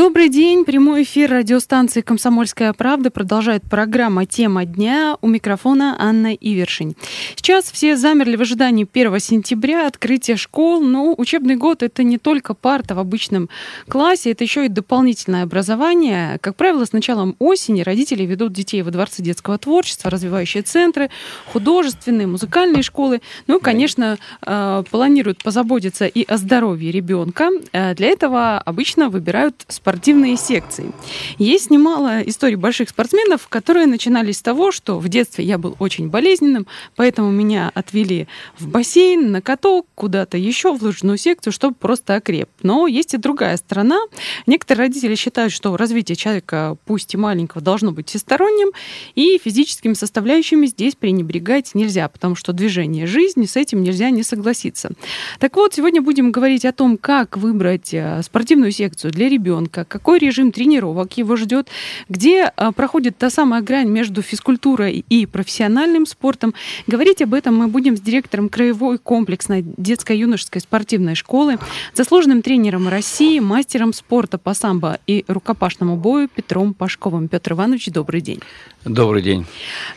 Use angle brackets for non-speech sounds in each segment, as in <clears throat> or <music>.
Добрый день. Прямой эфир радиостанции «Комсомольская правда» продолжает программа «Тема дня». У микрофона Анна Ивершин. Сейчас все замерли в ожидании 1 сентября, открытия школ. Но учебный год — это не только парта в обычном классе, это еще и дополнительное образование. Как правило, с началом осени родители ведут детей во дворцы детского творчества, развивающие центры, художественные, музыкальные школы. Ну, конечно, э, планируют позаботиться и о здоровье ребенка. Э, для этого обычно выбирают спортивные секции. Есть немало историй больших спортсменов, которые начинались с того, что в детстве я был очень болезненным, поэтому меня отвели в бассейн, на каток, куда-то еще в лыжную секцию, чтобы просто окреп. Но есть и другая сторона. Некоторые родители считают, что развитие человека, пусть и маленького, должно быть всесторонним, и физическими составляющими здесь пренебрегать нельзя, потому что движение жизни, с этим нельзя не согласиться. Так вот, сегодня будем говорить о том, как выбрать э, спортивную секцию для ребенка, ребенка, какой режим тренировок его ждет, где а, проходит та самая грань между физкультурой и профессиональным спортом. Говорить об этом мы будем с директором Краевой комплексной детско-юношеской спортивной школы, заслуженным тренером России, мастером спорта по самбо и рукопашному бою Петром Пашковым. Петр Иванович, добрый день. Добрый день.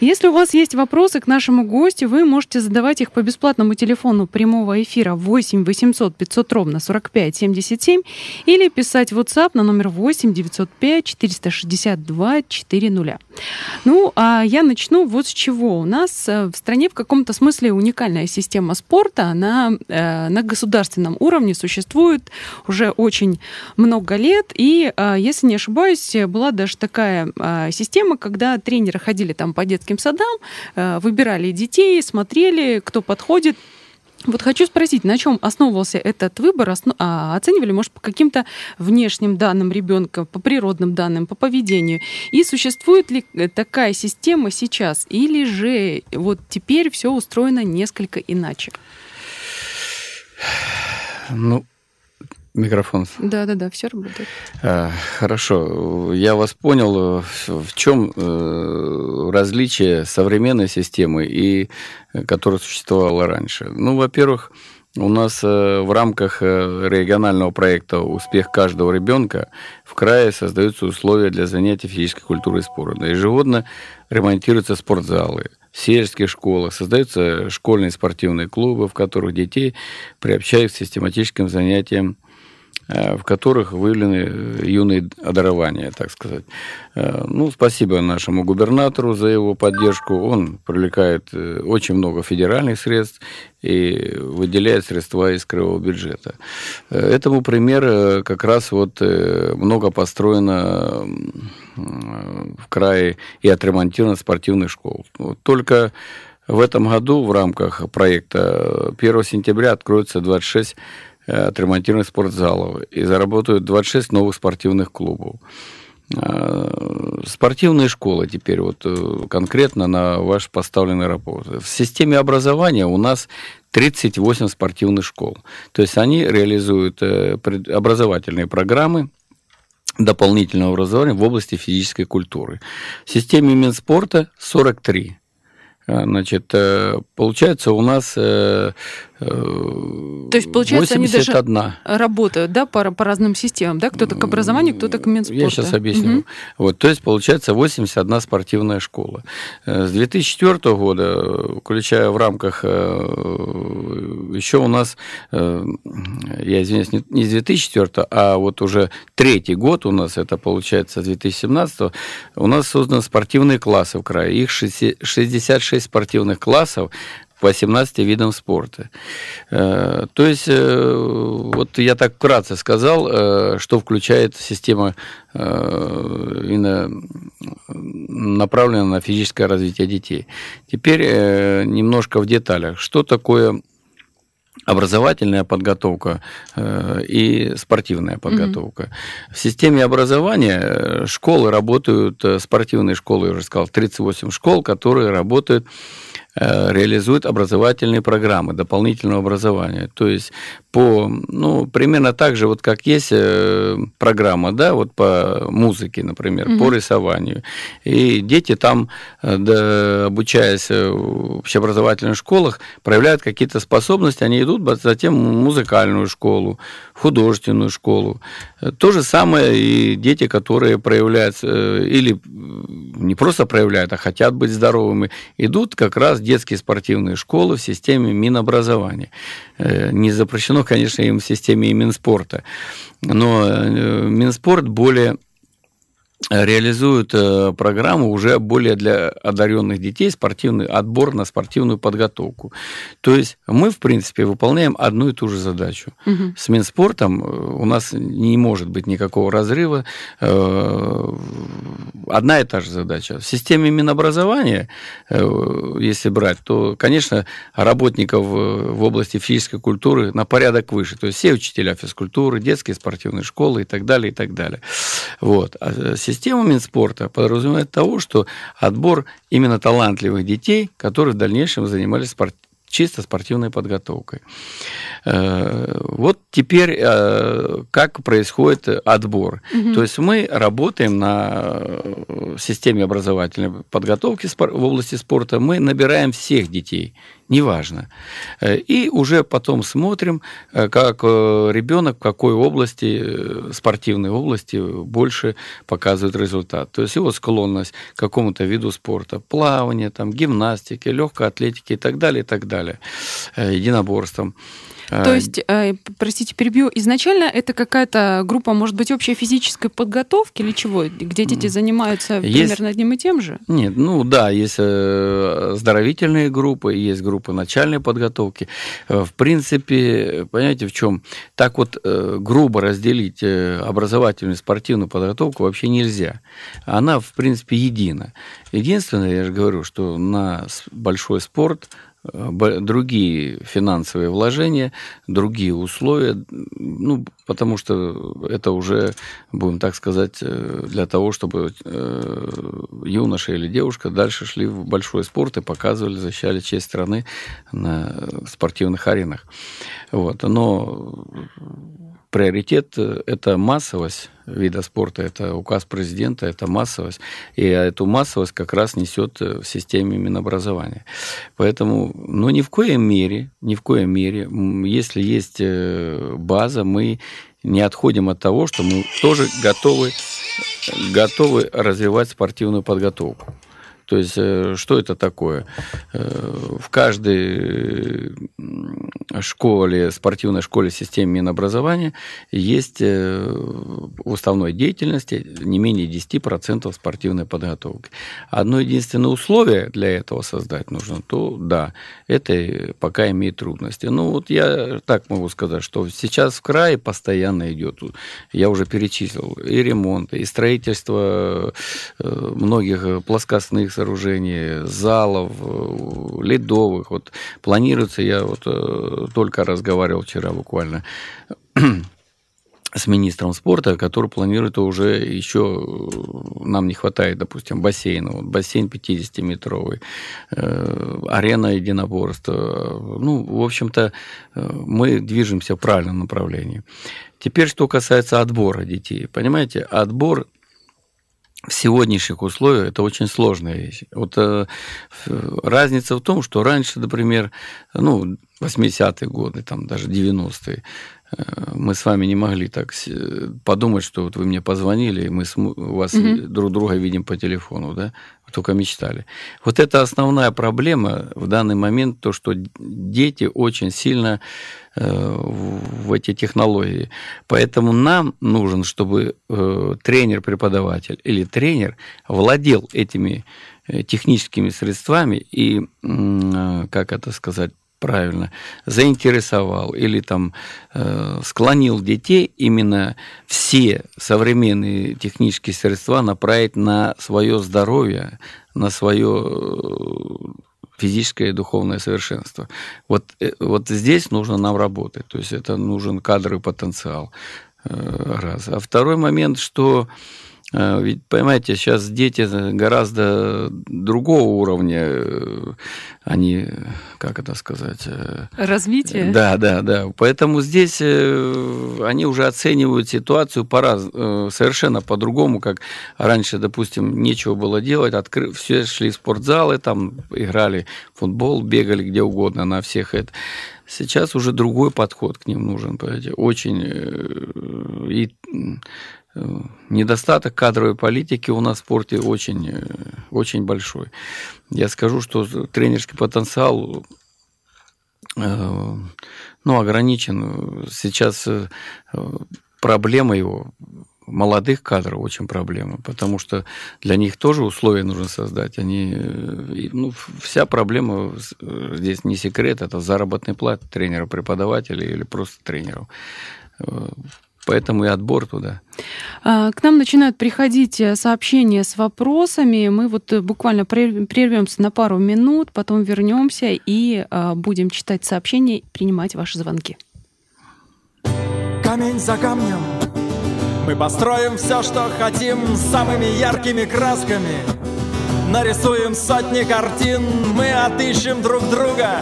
Если у вас есть вопросы к нашему гостю, вы можете задавать их по бесплатному телефону прямого эфира 8 800 500 ровно 45 77 или писать в WhatsApp на номер 8 905 462 400. Ну, а я начну вот с чего. У нас э, в стране в каком-то смысле уникальная система спорта. Она э, на государственном уровне существует уже очень много лет. И, э, если не ошибаюсь, была даже такая э, система, когда тренеры ходили там по детским садам, э, выбирали детей, смотрели, кто подходит. Вот хочу спросить, на чем основывался этот выбор? Осно... А, оценивали, может, по каким-то внешним данным ребенка, по природным данным, по поведению? И существует ли э, такая система сейчас? Или же вот теперь все устроено несколько иначе? Ну, Микрофон. Да, да, да, все работает. А, хорошо. Я вас понял, в чем э, различие современной системы и э, которая существовала раньше. Ну, во-первых, у нас э, в рамках регионального проекта «Успех каждого ребенка» в крае создаются условия для занятий физической культурой и спортом. Ежегодно ремонтируются спортзалы, в сельских школах, создаются школьные спортивные клубы, в которых детей приобщают к систематическим занятиям Э, в которых выявлены э, юные одарования, так сказать. Э, ну, спасибо нашему губернатору за его поддержку. Он привлекает очень много федеральных средств и выделяет средства из краевого бюджета. Этому пример как раз вот много построено в крае и отремонтировано спортивных школ. Только в этом году в рамках проекта 1 сентября откроется 26 Э, отремонтированных спортзалов и заработают 26 новых спортивных клубов. Э, спортивные школы теперь вот э, конкретно на ваш поставленный работу. В системе образования у нас 38 спортивных школ. То есть они реализуют образовательные программы, дополнительного образования в области физической культуры. В системе Минспорта 43. Значит, получается у нас то есть, получается, 81. они даже работают, да, по, по разным системам, да? Кто-то к образованию, кто-то к Минспорту. Я сейчас объясню. Угу. Вот, то есть, получается, 81 спортивная школа. Э, с 2004 года, включая в рамках, э, еще у нас, э, я извиняюсь, не с 2004, а вот уже третий год у нас, это получается с 2017, у нас созданы спортивные классы в крае. Их 66 спортивных классов, по 18 видам спорта. Э, то есть, э, вот я так вкратце сказал, э, что включает система именно направленная на физическое развитие детей. Теперь немножко в деталях. Что такое образовательная подготовка и спортивная подготовка. Mm-hmm. В системе образования школы работают, спортивные школы, я уже сказал, 38 школ, которые работают реализуют образовательные программы дополнительного образования. То есть по, ну, примерно так же, вот как есть э, программа, да, вот по музыке, например, угу. по рисованию. И дети там, э, да, обучаясь в общеобразовательных школах, проявляют какие-то способности, они идут затем в музыкальную школу, в художественную школу. То же самое и дети, которые проявляют, э, или не просто проявляют, а хотят быть здоровыми, идут как раз детские спортивные школы в системе Минобразования. Не запрещено конечно, им в системе и Минспорта. Но э, Минспорт более реализуют э, программу уже более для одаренных детей, спортивный отбор на спортивную подготовку. То есть мы, в принципе, выполняем одну и ту же задачу. Угу. С Минспортом э, у нас не может быть никакого разрыва. Э, одна и та же задача. В системе Минобразования, если брать, то, конечно, работников в области физической культуры на порядок выше. То есть все учителя физкультуры, детские спортивные школы и так далее, и так далее. Вот. А Система Минспорта подразумевает того, что отбор именно талантливых детей, которые в дальнейшем занимались спорт, чисто спортивной подготовкой. Э, вот теперь э, как происходит отбор. Угу. То есть мы работаем на э, системе образовательной подготовки в области спорта, мы набираем всех детей, неважно. И уже потом смотрим, как ребенок в какой области, спортивной области больше показывает результат. То есть его склонность к какому-то виду спорта, плавание, там, гимнастики, легкой атлетики и так далее, и так далее, единоборством. То а, есть, э, простите, перебью, изначально это какая-то группа, может быть, общей физической подготовки или чего? Где дети занимаются есть... примерно одним и тем же? Нет, ну да, есть э, оздоровительные группы, есть группы начальной подготовки. Э, в принципе, понимаете, в чем? Так вот грубо разделить образовательную и спортивную подготовку вообще нельзя. Она, в принципе, едина. Единственное, я же говорю, что на большой спорт другие финансовые вложения, другие условия, ну, потому что это уже, будем так сказать, э, для того, чтобы э, юноша или девушка дальше шли в большой спорт и показывали, защищали честь страны на спортивных аренах. Вот. Но приоритет э, – это массовость вида спорта, это указ президента, это массовость. И эту массовость как раз несет э, в системе Минобразования. Поэтому, ну, ни в коем мере, ни в коем мере, если есть э, база, мы не отходим от того, что мы тоже готовы, готовы развивать спортивную подготовку. То есть, э, что это такое? Э, в каждой школе, спортивной школе системе Минобразования есть э, в уставной деятельности не менее 10% спортивной подготовки. Одно единственное условие для этого создать нужно, то да, это пока имеет трудности. Ну, вот я так могу сказать, что сейчас в крае постоянно идет, я уже перечислил, и ремонт, и строительство многих плоскостных сооружений, залов, э, ледовых. Вот планируется, я вот э, только разговаривал вчера буквально <clears throat> с министром спорта, который планирует уже еще, э, нам не хватает, допустим, бассейна, вот бассейн 50-метровый, э, арена единоборства. Ну, в общем-то, мы движемся в правильном направлении. Теперь, что касается отбора детей. Понимаете, отбор в сегодняшних условиях это очень сложная вещь. Вот э, разница в том, что раньше, например, ну, 80-е годы, там даже 90-е, э, мы с вами не могли так подумать, что вот вы мне позвонили, и мы с, вас угу. друг друга видим по телефону, да? только мечтали. Вот это основная проблема в данный момент, то, что дети очень сильно э, в эти технологии. Поэтому нам нужен, чтобы э, тренер-преподаватель или тренер владел этими э, техническими средствами и, как это сказать, правильно, заинтересовал или там э, склонил детей именно все современные технические средства направить на свое здоровье, на свое э, физическое и духовное совершенство. Вот, э, вот здесь нужно нам работать. То есть это нужен кадровый потенциал. Э, раз. А второй момент, что ведь, понимаете, сейчас дети гораздо другого уровня, э, они, как это сказать... Э, Развитие? Да, да, да. Поэтому здесь э, они уже оценивают ситуацию пора совершенно по-другому, как раньше, допустим, нечего было делать, откры... все шли в спортзалы, там играли в футбол, бегали где угодно на всех это. Сейчас уже другой подход к ним нужен, понимаете, очень... И недостаток кадровой политики у нас в спорте очень, э, очень большой. Я скажу, что тренерский потенциал э, ну, ограничен. Сейчас э, проблема его молодых кадров очень проблема, потому что для них тоже условия нужно создать. Они, ну, вся проблема здесь не секрет, это заработная плата тренера, преподавателя или просто тренеров. Поэтому и отбор туда. А, к нам начинают приходить э, сообщения с вопросами. Мы вот э, буквально прервемся на пару минут, потом вернемся и а, будем читать сообщения и принимать ваши звонки. Камень за камнем мы построим все, что хотим, самыми яркими красками. Нарисуем сотни картин, мы отыщем друг друга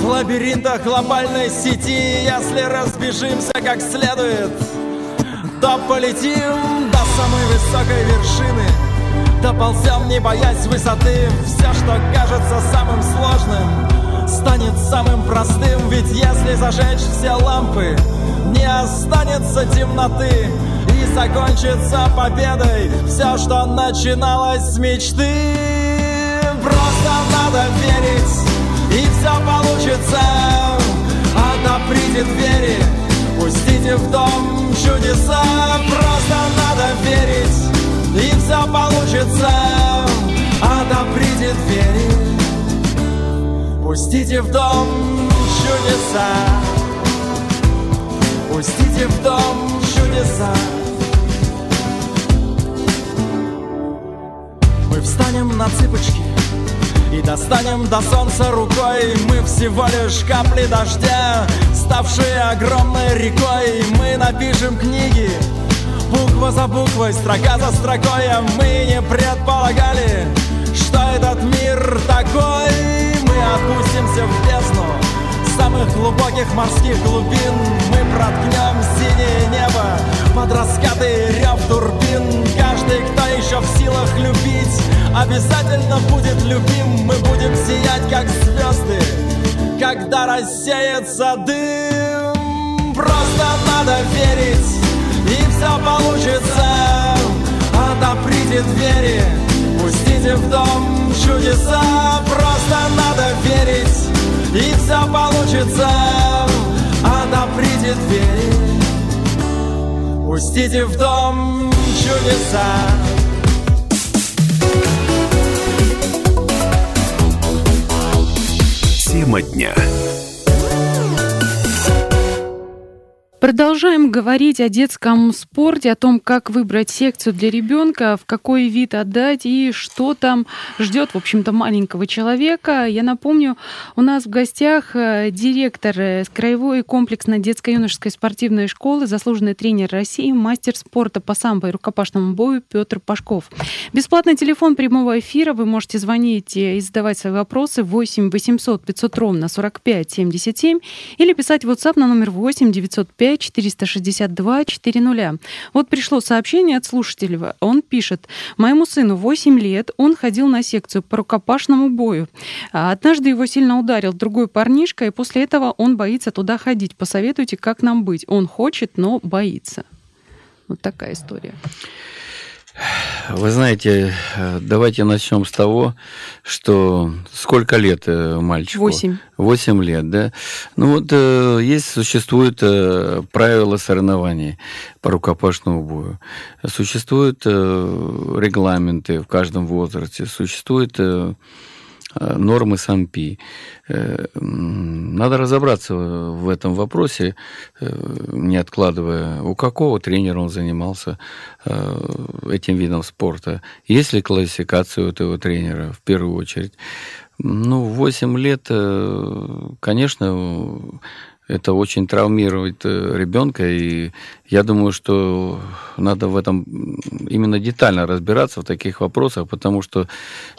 в лабиринтах глобальной сети, если разбежимся как следует, то полетим до самой высокой вершины. Доползем, не боясь высоты, все, что кажется самым сложным, станет самым простым, ведь если зажечь все лампы, не останется темноты и закончится победой все, что начиналось с мечты. Просто надо верить пустите в дом чудеса. Просто надо верить, и все получится. Отоприте двери, пустите в дом чудеса. Пустите в дом чудеса. Мы встанем на цыпочки и достанем до солнца рукой Мы всего лишь капли дождя Ставшие огромной рекой. Мы напишем книги Буква за буквой, строка за строкой. А мы не предполагали Что этот мир такой. Мы опустимся в бездну самых глубоких морских глубин. Мы проткнем синее небо Под раскаты рев турбин. Каждый, кто еще в силах любить Обязательно будет любим. Мы будем сиять, как звезды Когда рассеется дым Просто надо верить И все получится Отоприте двери Пустите в дом чудеса Просто надо верить и все получится. Отоприте двери, пустите в дом чудеса. Тема дня. Продолжаем говорить о детском спорте, о том, как выбрать секцию для ребенка, в какой вид отдать и что там ждет, в общем-то, маленького человека. Я напомню, у нас в гостях э, директор э, краевой комплексной детско-юношеской спортивной школы, заслуженный тренер России, мастер спорта по самбо и рукопашному бою Петр Пашков. Бесплатный телефон прямого эфира, вы можете звонить и задавать свои вопросы 8 800 500 ровно 45 77 или писать в WhatsApp на номер 8 905 462 400. Вот пришло сообщение от слушателя. Он пишет, моему сыну 8 лет, он ходил на секцию по рукопашному бою. А однажды его сильно ударил другой парнишка, и после этого он боится туда ходить. Посоветуйте, как нам быть. Он хочет, но боится. Вот такая история. Вы знаете, давайте начнем с того, что сколько лет э, мальчику? Восемь. Восемь лет, да. Ну вот э, есть, существуют э, правила соревнований по рукопашному бою. Существуют регламенты в каждом возрасте. Существует нормы САМПИ. Надо разобраться в этом вопросе, не откладывая, у какого тренера он занимался этим видом спорта, есть ли классификация у этого тренера в первую очередь. Ну, 8 лет, конечно, это очень травмирует э, ребенка, и я думаю, что надо в этом именно детально разбираться в таких вопросах, потому что,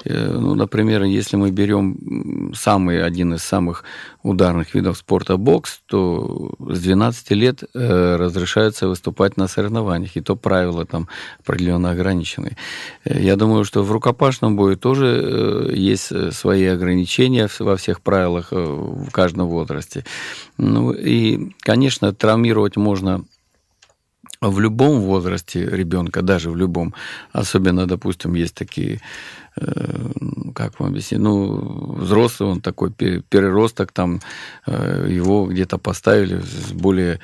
э, ну, например, если мы берем самый, один из самых ударных видов спорта бокс, то с 12 лет э, разрешается выступать на соревнованиях, и то правила там определенно ограничены. Я думаю, что в рукопашном бою тоже есть свои ограничения во всех правилах в каждом возрасте. Ну и, конечно, травмировать можно в любом возрасте ребенка, даже в любом, особенно, допустим, есть такие, э, как вам объяснить, ну, взрослый, он такой переросток, там э, его где-то поставили с более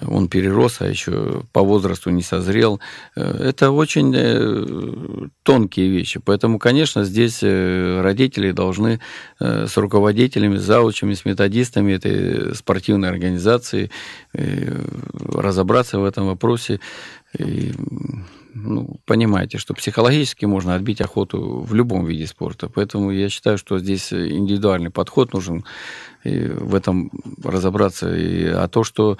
он перерос, а еще по возрасту не созрел. Э, это очень э, тонкие вещи. Поэтому, конечно, здесь э, родители должны с руководителями, с заучами, с методистами этой спортивной организации разобраться в этом вопросе. И, ну, понимаете, что психологически можно отбить охоту в любом виде спорта. Поэтому я считаю, что здесь индивидуальный подход нужен и в этом разобраться. И, а то, что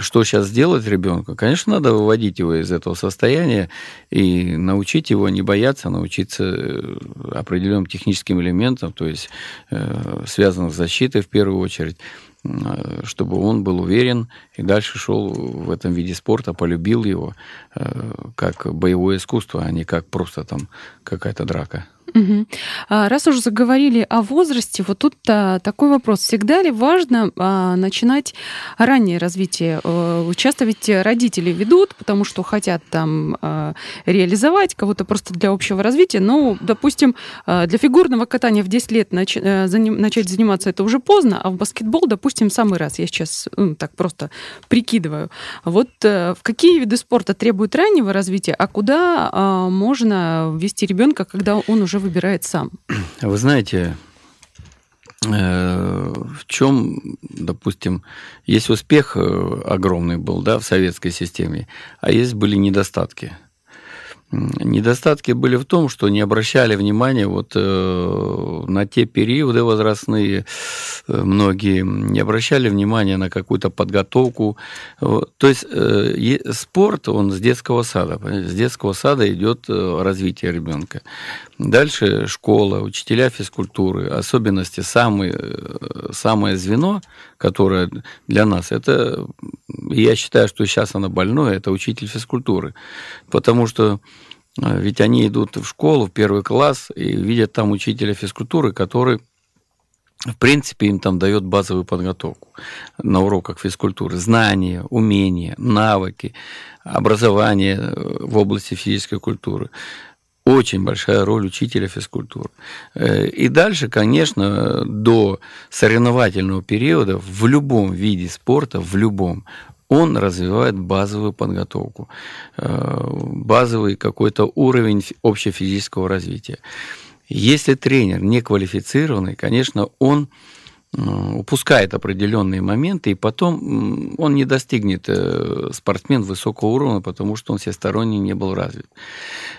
что сейчас сделать ребенку? Конечно, надо выводить его из этого состояния и научить его не бояться, научиться э, определенным техническим элементам, то есть э, связанным с защитой в первую очередь э, чтобы он был уверен и дальше шел в этом виде спорта, полюбил его как боевое искусство, а не как просто там какая-то драка. Угу. Раз уже заговорили о возрасте, вот тут такой вопрос. Всегда ли важно а, начинать раннее развитие? А, часто ведь родители ведут, потому что хотят там а, реализовать кого-то просто для общего развития. Но, допустим, а, для фигурного катания в 10 лет нач, начать заниматься это уже поздно, а в баскетбол, допустим, самый раз. Я сейчас ну, так просто прикидываю. Вот в какие виды спорта требуют раннего развития, а куда можно ввести ребенка, когда он уже выбирает сам? Вы знаете, э, в чем, допустим, есть успех э, огромный был да, в советской системе, а есть были недостатки – Недостатки были в том, что не обращали внимания вот э, на те периоды возрастные, э, многие не обращали внимания на какую-то подготовку. То есть э, спорт, он с детского сада. С детского сада идет развитие ребенка. Дальше школа, учителя физкультуры, особенности, самое, самое звено, которое для нас, это, я считаю, что сейчас оно больное, это учитель физкультуры. Потому что а, ведь они идут в школу, в первый класс, и видят там учителя физкультуры, который в принципе, им там дает базовую подготовку на уроках физкультуры, знания, умения, навыки, образование э, в области физической культуры. Очень большая роль учителя физкультуры. Э, и дальше, конечно, до соревновательного периода в любом виде спорта, в любом, он развивает базовую подготовку, э, базовый какой-то уровень общефизического развития. Если тренер не квалифицированный, конечно, он упускает определенные моменты, и потом он не достигнет э, спортсмен высокого уровня, потому что он всесторонне не был развит.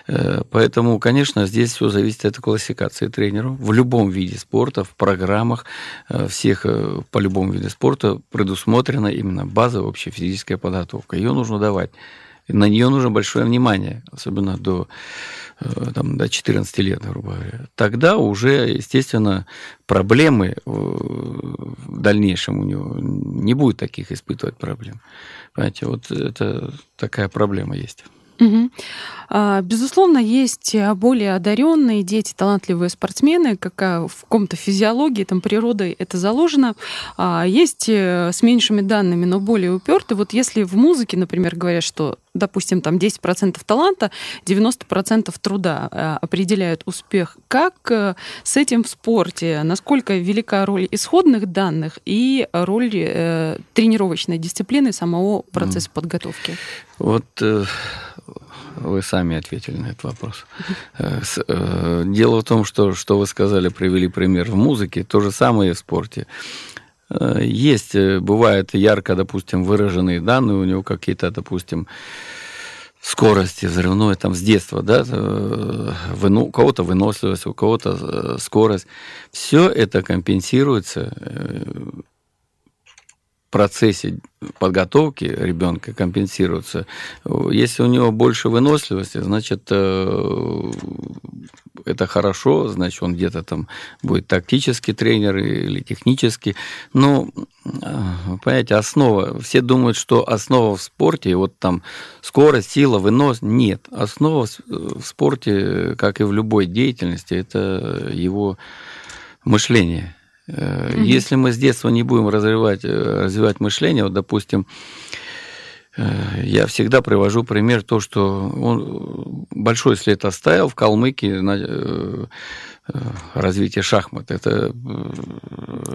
Э, поэтому, конечно, здесь все зависит от классификации тренеров. В любом виде спорта, в программах э, всех по любому виду спорта предусмотрена именно базовая общая физическая подготовка. Ее нужно давать. На нее нужно большое внимание, особенно до Э, там, до 14 лет, грубо говоря, тогда уже, естественно, проблемы э, в дальнейшем у него не будет таких испытывать проблем. Понимаете, вот это такая проблема есть. Угу. Безусловно, есть более одаренные дети, талантливые спортсмены, как в каком-то физиологии, там природой это заложено. А, есть э, с меньшими данными, но более упертые. Вот если в музыке, например, говорят, что допустим, там 10% таланта, 90% труда э, определяют успех. Как э, с этим в спорте? Насколько велика роль исходных данных и роль э, тренировочной дисциплины самого процесса подготовки? Вот вы сами ответили на этот вопрос. Дело в том, что, что вы сказали, привели пример в музыке, то же самое и в спорте. Есть, бывает ярко, допустим, выраженные данные, у него какие-то, допустим, скорости взрывной там с детства, да, выну, у кого-то выносливость, у кого-то скорость. Все это компенсируется процессе подготовки ребенка компенсируется. Если у него больше выносливости, значит, э, это хорошо, значит, он где-то там будет тактический тренер или технический. Но, э, понимаете, основа, все думают, что основа в спорте, вот там скорость, сила, вынос, нет. Основа в спорте, как и в любой деятельности, это его мышление – Угу. Если мы с детства не будем развивать, э, развивать мышление, вот, допустим, э, я всегда привожу пример то, что он большой след оставил в Калмыкии на развитие шахмат. Это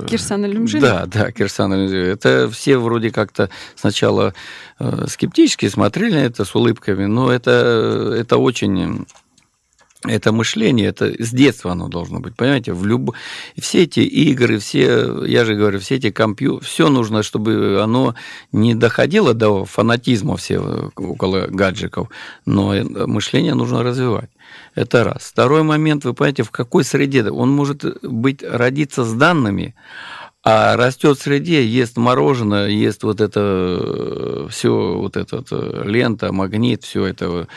Кирсан Люмжин? Да, да, Кирсан Люмжин. Это все вроде как-то сначала скептически смотрели на это с улыбками, но это, это очень это мышление, это с детства оно должно быть, понимаете, в люб... все эти игры, все, я же говорю, все эти компьютеры, все нужно, чтобы оно не доходило до фанатизма все около гаджиков, но мышление нужно развивать. Это раз. Второй момент, вы понимаете, в какой среде он может быть родиться с данными, а растет в среде, ест мороженое, ест вот это э, все, вот эта э, лента, магнит, все это,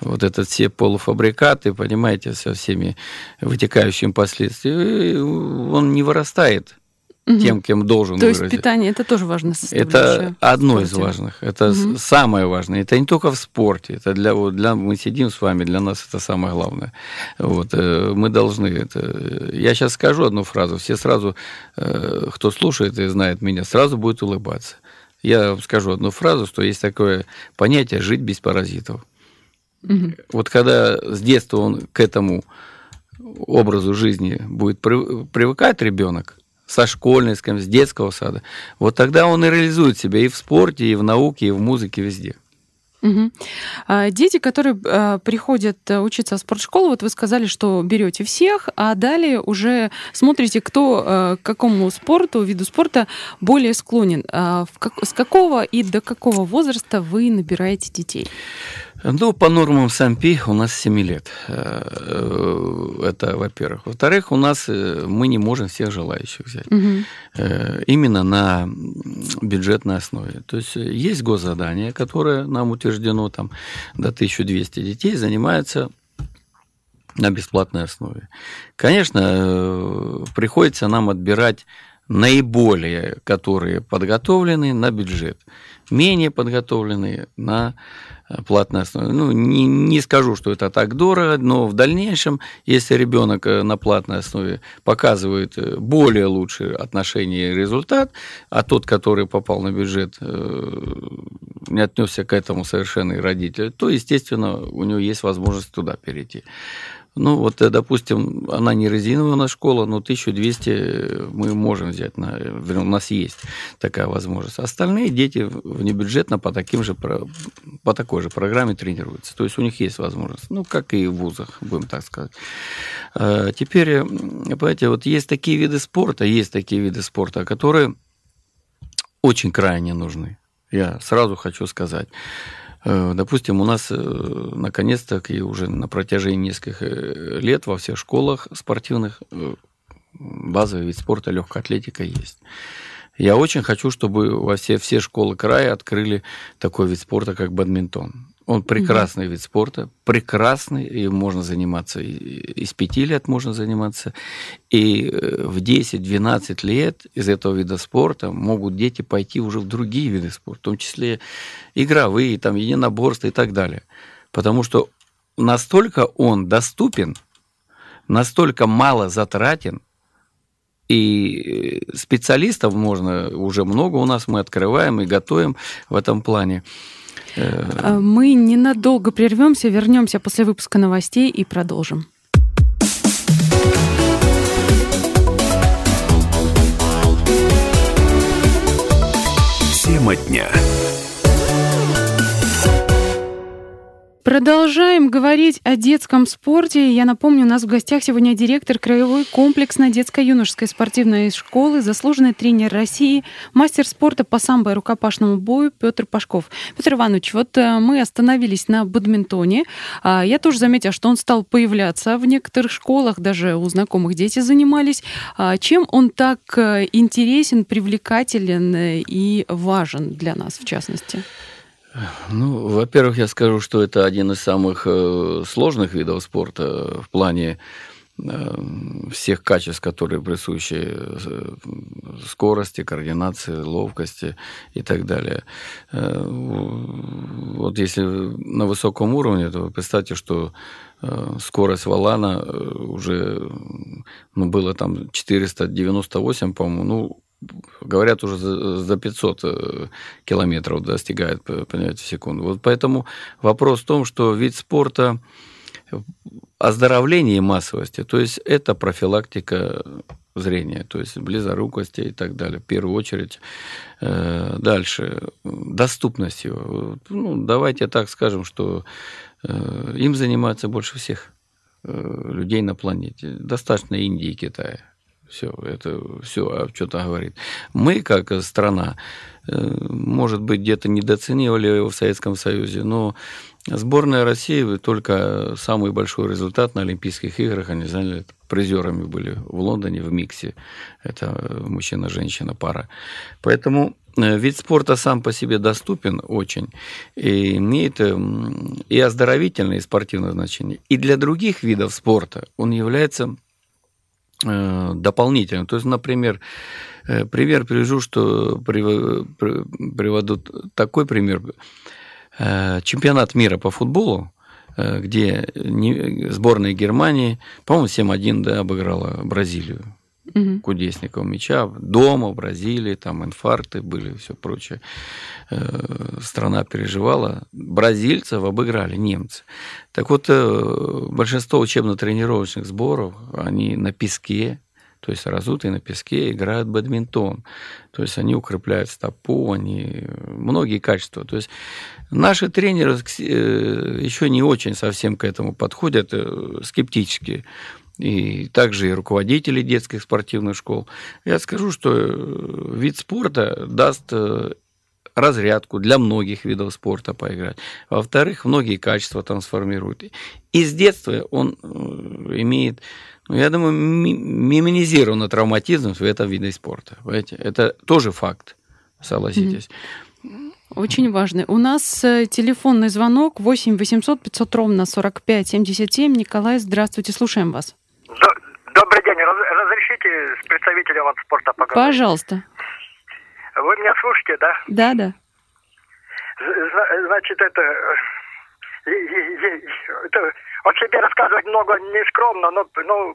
вот это все полуфабрикаты, понимаете, со всеми вытекающими последствиями, он не вырастает угу. тем, кем должен То выразить. есть питание это тоже важно Это одно из важных. Это угу. самое важное. Это не только в спорте. Это для, вот, для мы сидим с вами, для нас это самое главное. Вот, э, мы должны это. Я сейчас скажу одну фразу. Все сразу, э, кто слушает и знает меня, сразу будет улыбаться. Я скажу одну фразу, что есть такое понятие жить без паразитов. Угу. Вот когда с детства он к этому образу жизни будет привыкать ребенок, со школьной, с детского сада, вот тогда он и реализует себя и в спорте, и в науке, и в музыке, везде. Угу. Дети, которые а, приходят э, учиться в спортшколу, вот вы сказали, что берете всех, а далее уже смотрите, кто э, к какому спорту, виду спорта более склонен. А с какого и до какого возраста вы набираете детей? Ну, по нормам САМПИ у нас 7 лет. Э, это, во-первых. Во-вторых, у нас э, мы не можем всех желающих взять. Угу. Именно на бюджетной основе. То есть есть госзадание, которое нам утверждено там до 1200 детей, занимается на бесплатной основе. Конечно, приходится нам отбирать наиболее, которые подготовлены на бюджет, менее подготовленные на платной основе. Ну, не, не скажу, что это так дорого, но в дальнейшем, если ребенок э, на платной основе показывает э, более лучшие отношения и результат, а тот, который попал на бюджет, э, не отнесся к этому совершенно и родитель, то, естественно, у него есть возможность туда перейти. Ну, вот, э, допустим, она не резиновая у нас школа, но 1200 мы можем взять, на, у нас есть такая возможность. Остальные дети внебюджетно по, таким же, по такой же программе тренируются. То есть у них есть возможность, ну, как и в вузах, будем так сказать. Теперь, э, понимаете, вот есть такие виды спорта, есть такие виды спорта, которые очень крайне нужны. Я сразу хочу сказать. Э, допустим, у нас э, наконец-то и уже на протяжении нескольких э, лет во всех школах спортивных базовый вид спорта легкая атлетика есть. Я очень хочу, чтобы во все, все школы края открыли такой вид спорта, как бадминтон. Он прекрасный mm вид спорта, прекрасный, и можно заниматься, и с пяти лет можно заниматься, и э, в 10-12 лет из этого вида спорта могут дети пойти уже в другие виды спорта, в том числе игровые, там, единоборства и так далее. Потому что настолько он доступен, настолько мало затратен, и специалистов можно уже много у нас, мы открываем и готовим в этом плане. Э, мы ненадолго прервемся, вернемся после выпуска новостей и продолжим. Тема дня. Продолжаем говорить о детском спорте. Я напомню, у нас в гостях сегодня директор Краевой комплексной детско-юношеской спортивной школы, заслуженный тренер России, мастер спорта по самбо и рукопашному бою Петр Пашков. Петр Иванович, вот э, мы остановились на бадминтоне. А, я тоже заметила, что он стал появляться в некоторых школах, даже у знакомых дети занимались. А, чем он так э, интересен, привлекателен э, и важен для нас, в частности? Ну, во-первых, я скажу, что это один из самых э, сложных видов спорта в плане э, всех качеств, которые присущи э, скорости, координации, ловкости и так далее. Вот если на высоком уровне, то представьте, что скорость валана уже ну, было там 498, по-моему, ну, говорят, уже за 500 э, километров достигает понятие в секунду. Вот поэтому вопрос в том, что вид спорта оздоровление массовости, то есть это профилактика зрения, то есть близорукости и так далее, в первую очередь. Э, дальше, доступность его. Ну, давайте так скажем, что э, им занимаются больше всех людей на планете. Достаточно Индии и Китая. Все, это все что-то говорит. Мы, как страна, э, может быть, где-то недооценивали его в Советском Союзе, но сборная России только самый большой результат на Олимпийских играх, они заняли призерами были в Лондоне в миксе. Это мужчина-женщина пара. Поэтому э, вид спорта сам по себе доступен очень и имеет эм, и оздоровительное, и спортивное значение. И для других видов спорта он является дополнительно. То есть, например, э, пример привяжу, что приведу такой пример. Э, чемпионат мира по футболу, где сборная Германии, по-моему, 7-1 да, обыграла Бразилию угу. кудесников мяча. Дома, в Бразилии, там инфаркты были, все прочее. Э, страна переживала. Бразильцев обыграли немцы. Так вот, э, большинство учебно-тренировочных сборов, они на песке, то есть разутые на песке, играют бадминтон. То есть они укрепляют стопу, они многие качества. То есть наши тренеры э, еще не очень совсем к этому подходят, скептически и также и руководители детских спортивных школ. Я скажу, что э, вид спорта даст э, разрядку для многих видов спорта поиграть. Во-вторых, многие качества трансформируют. И с детства он э, имеет, ну, я думаю, минимизированный травматизм в этом виде спорта. Понимаете? Это тоже факт, согласитесь. Очень важный. У нас телефонный звонок 8 800 500 ровно 45 77. Николай, здравствуйте, слушаем вас. Добрый день. Разрешите с представителем от спорта поговорить? Пожалуйста. Вы меня слушаете, да? Да, да. Значит, это... это о себе рассказывать много не скромно, но, но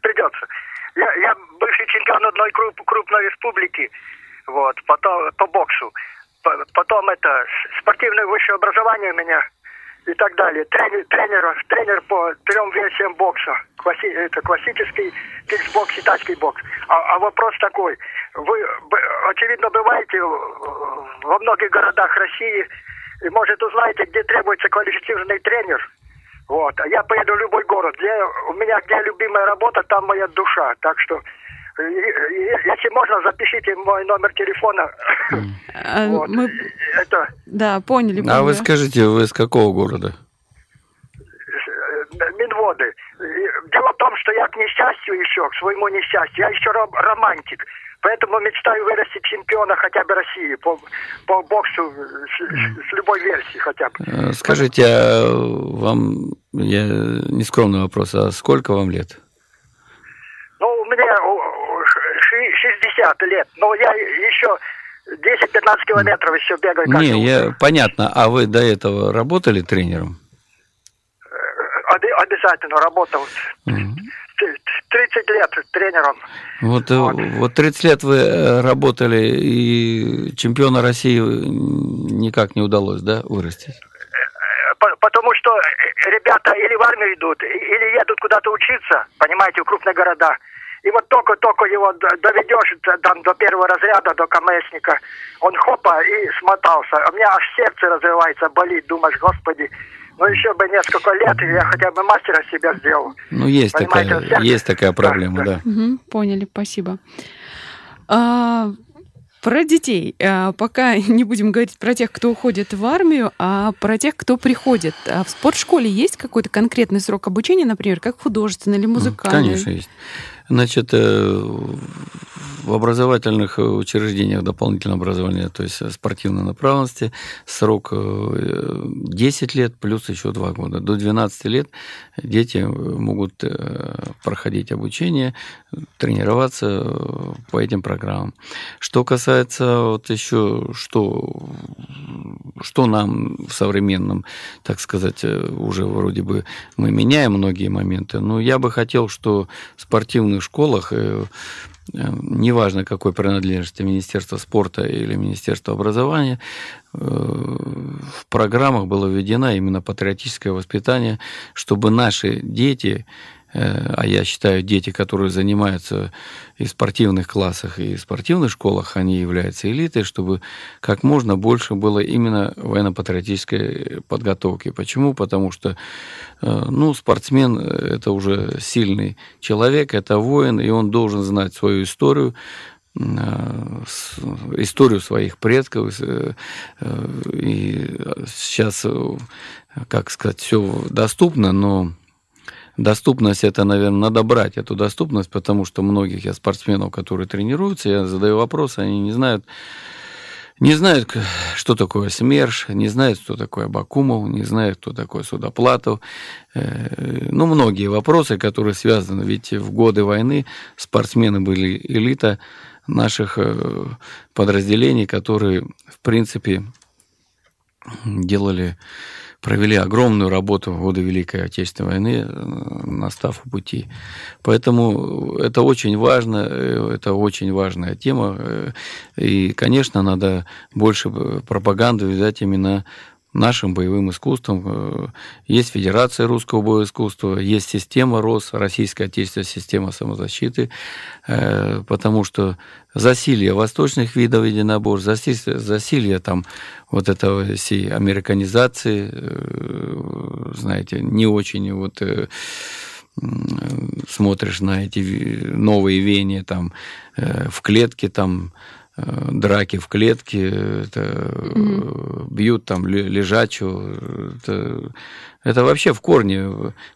придется. Я, я бывший чемпион одной круп, крупной республики, вот, потом по боксу. Потом это спортивное высшее образование у меня и так далее. Тренер, тренер, тренер по трем версиям бокса. Класси, это классический кикбокс и тайский бокс. А, а вопрос такой. Вы, очевидно, бываете во многих городах России и, может, узнаете, где требуется квалифицированный тренер. Вот. А я поеду в любой город. Где, у меня где любимая работа, там моя душа. Так что если можно, запишите мой номер телефона. А, <laughs> вот. Мы... Это... Да, поняли. поняли. А вы скажите, вы из какого города? Э, Минводы. Дело в том, что я к несчастью еще, к своему несчастью, я еще романтик. Поэтому мечтаю вырастить чемпиона хотя бы России по, по боксу с, с любой версии хотя бы. Э, скажите, а вам, я нескромный вопрос, а сколько вам лет? Ну, у меня 60 лет, но я еще 10-15 километров еще бегаю. Не, я, понятно. А вы до этого работали тренером? Э, обязательно работал. Mm. 30 лет тренером. Вот, э, вот. вот 30 лет вы э, работали, и чемпиона России никак не удалось, да, вырастить? Потому что ребята или в армию идут, или едут куда-то учиться, понимаете, в крупные города. И вот только-только его доведешь там, до первого разряда, до КМСника, он хопа и смотался. У меня аж сердце разрывается, болит. Думаешь, господи, Ну, еще бы несколько лет, и я хотя бы мастера себя сделал. Ну, есть такая, есть такая проблема, да. да. Угу, поняли, спасибо. А, про детей. А, пока <laughs> не будем говорить про тех, кто уходит в армию, а про тех, кто приходит. А в спортшколе есть какой-то конкретный срок обучения, например, как художественный или музыкальный? Конечно, есть. Значит, э, в образовательных учреждениях дополнительного образования, то есть спортивной направленности, срок 10 э, лет плюс еще 2 года. До 12 лет дети могут э, проходить обучение, тренироваться по этим программам. Что касается вот еще, что, что нам в современном, так сказать, уже вроде бы мы меняем многие моменты, но я бы хотел, что спортивных школах, э, э, неважно какой принадлежности Министерства спорта или Министерства образования, э, в программах было введено именно патриотическое воспитание, чтобы наши дети а я считаю, дети, которые занимаются и в спортивных классах, и в спортивных школах, они являются элитой, чтобы как можно больше было именно военно-патриотической подготовки. Почему? Потому что э, ну, спортсмен – это уже сильный человек, это воин, и он должен знать свою историю, э, историю своих предков. И сейчас, как сказать, все доступно, но доступность это, наверное, надо брать эту доступность, потому что многих я спортсменов, которые тренируются, я задаю вопросы, они не знают, не знают, что такое СМЕРШ, не знают, что такое Бакумов, не знают, кто такой Судоплатов. Э, ну, многие вопросы, которые связаны, ведь в годы войны спортсмены были элита наших э, подразделений, которые, в принципе, делали провели огромную работу в годы Великой Отечественной войны, э, настав у пути. Поэтому это очень важно, э, это очень важная тема. Э, и, конечно, надо больше пропаганды взять именно нашим боевым искусством. Э, есть Федерация русского боевого искусства, есть система РОС, Российская отечественная система самозащиты, э, потому что засилие восточных видов единоборств, засилие, засилие там вот этого всей американизации, э, знаете, не очень вот смотришь на эти новые веяния там в клетке там драки в клетке, это, mm-hmm. бьют там лежачую. Это, это вообще в корне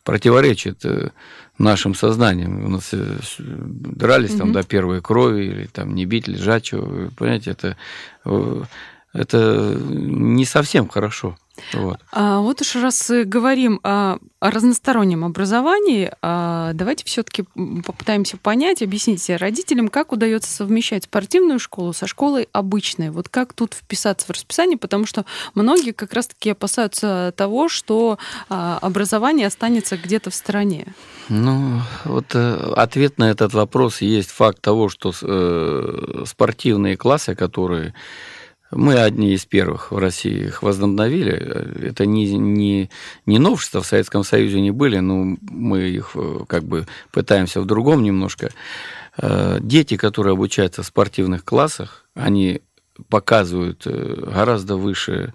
противоречит э, нашим сознанием. У нас дрались mm-hmm. там до первой крови, или там не бить лежачую. Понимаете, это, это не совсем хорошо. Вот. А вот уж раз говорим о, о разностороннем образовании, а давайте все-таки попытаемся понять, объясните родителям, как удается совмещать спортивную школу со школой обычной. Вот как тут вписаться в расписание, потому что многие как раз-таки опасаются того, что а, образование останется где-то в стороне. Ну, вот э, ответ на этот вопрос есть факт того, что э, спортивные классы, которые мы одни из первых в России их возобновили. Это не, не, не новшества в Советском Союзе не были, но мы их э, как бы пытаемся в другом немножко. Э, дети, которые обучаются в спортивных классах, они показывают э, гораздо выше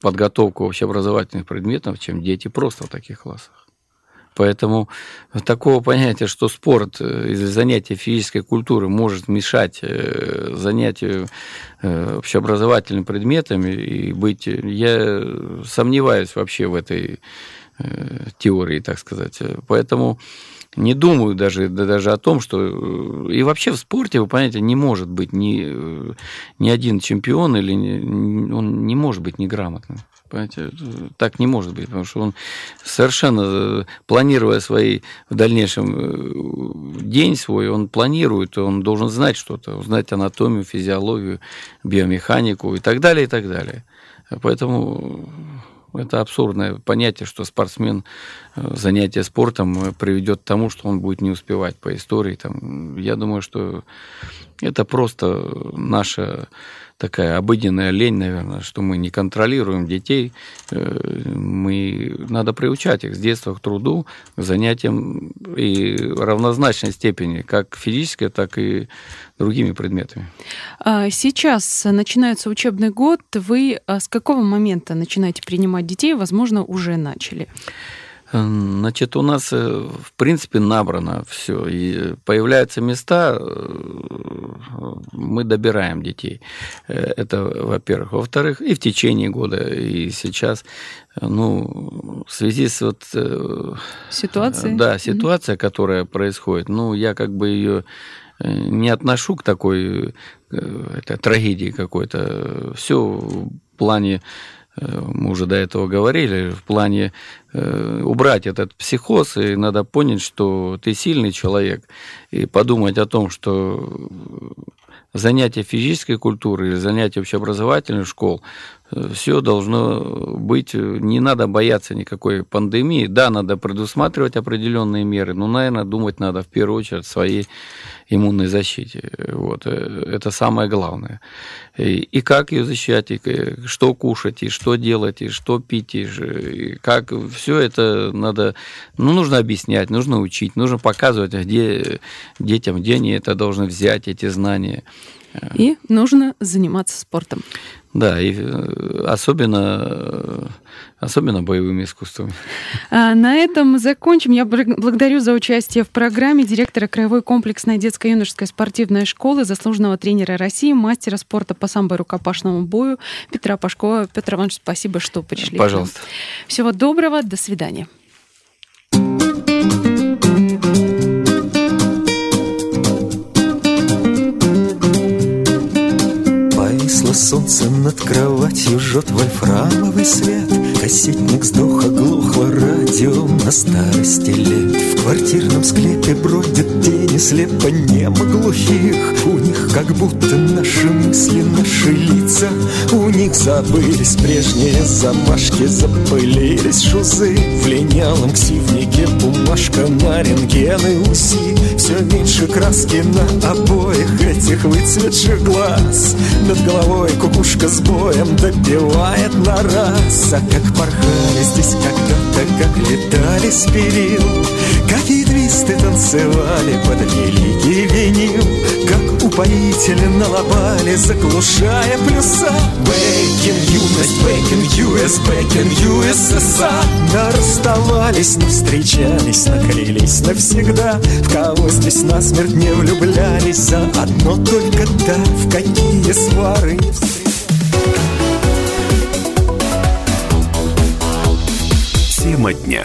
подготовку общеобразовательных предметов, чем дети просто в таких классах. Поэтому такого понятия, что спорт э, из занятия физической культуры может мешать э, занятию э, общеобразовательными предметами и быть... Я сомневаюсь вообще в этой теории, так сказать. Поэтому не думаю даже, даже о том, что... И вообще в спорте, вы понимаете, не может быть ни, ни один чемпион, или не, он не может быть неграмотным. Понимаете, так не может быть, потому что он совершенно, э, планируя свои в дальнейшем э, день свой, он планирует, он должен знать что-то, знать анатомию, физиологию, биомеханику и так далее, и так далее. Поэтому это абсурдное понятие, что спортсмен э, занятие спортом приведет к тому, что он будет не успевать по истории. Там, я думаю, что это просто наша такая обыденная лень, наверное, что мы не контролируем детей. Э, мы, надо приучать их с детства к труду, к занятиям и равнозначной степени, как физической, так и другими предметами. А сейчас начинается учебный год. Вы а, с какого момента начинаете принимать детей? Возможно, уже начали. Значит, у нас, э, в принципе, набрано все. И появляются места, э, мы добираем детей. Э, это, во-первых. Во-вторых, и в течение года, и сейчас, ну, в связи с вот... Ситуацией? Да, ситуация, которая происходит, ну, я как бы ее не отношу к такой это, трагедии какой-то. Все в плане мы уже до этого говорили, в плане э, убрать этот психоз, и надо понять, что ты сильный человек, и подумать о том, что занятия физической культуры или занятия общеобразовательных школ, э, все должно быть, не надо бояться никакой пандемии. Да, надо предусматривать определенные меры, но, наверное, думать надо в первую очередь о своей иммунной защите. Вот. Э, это самое главное. И, и как ее защищать, и что кушать, и что делать, и что пить, и как все это надо, ну, нужно объяснять, нужно учить, нужно показывать, где детям, где они это должны взять, эти знания. И нужно заниматься спортом. Да, и э, особенно, особенно боевыми искусствами. А, на этом закончим. Я благодарю за участие в программе директора Краевой комплексной детско-юношеской спортивной школы, заслуженного тренера России, мастера спорта по самбо рукопашному бою Петра Пашкова. Петр Иванович, спасибо, что пришли. Пожалуйста. Всего доброго, до свидания. Солнце над кроватью жжет вольфрамовый свет. Кассетник сдох, оглохло радио на старости лет. В квартирном склепе бродят тени слепо немо глухих. У них как будто наши мысли, наши лица. У них забылись прежние замашки, запылились шузы. В линялом ксивнике бумажка на рентгены УСИ Все меньше краски на обоих этих выцветших глаз. Над головой кукушка с боем добивает на раз. А как порхали здесь когда-то, как летали с перил Как ядвисты танцевали под великий винил Как упоительно лобали, заглушая плюса. Бэкин юность, бэкин US, бэкин USSR Да расставались, но встречались, наклялись навсегда. В кого здесь насмерть не влюблялись За одно только да, в какие свары. Не Тема дня.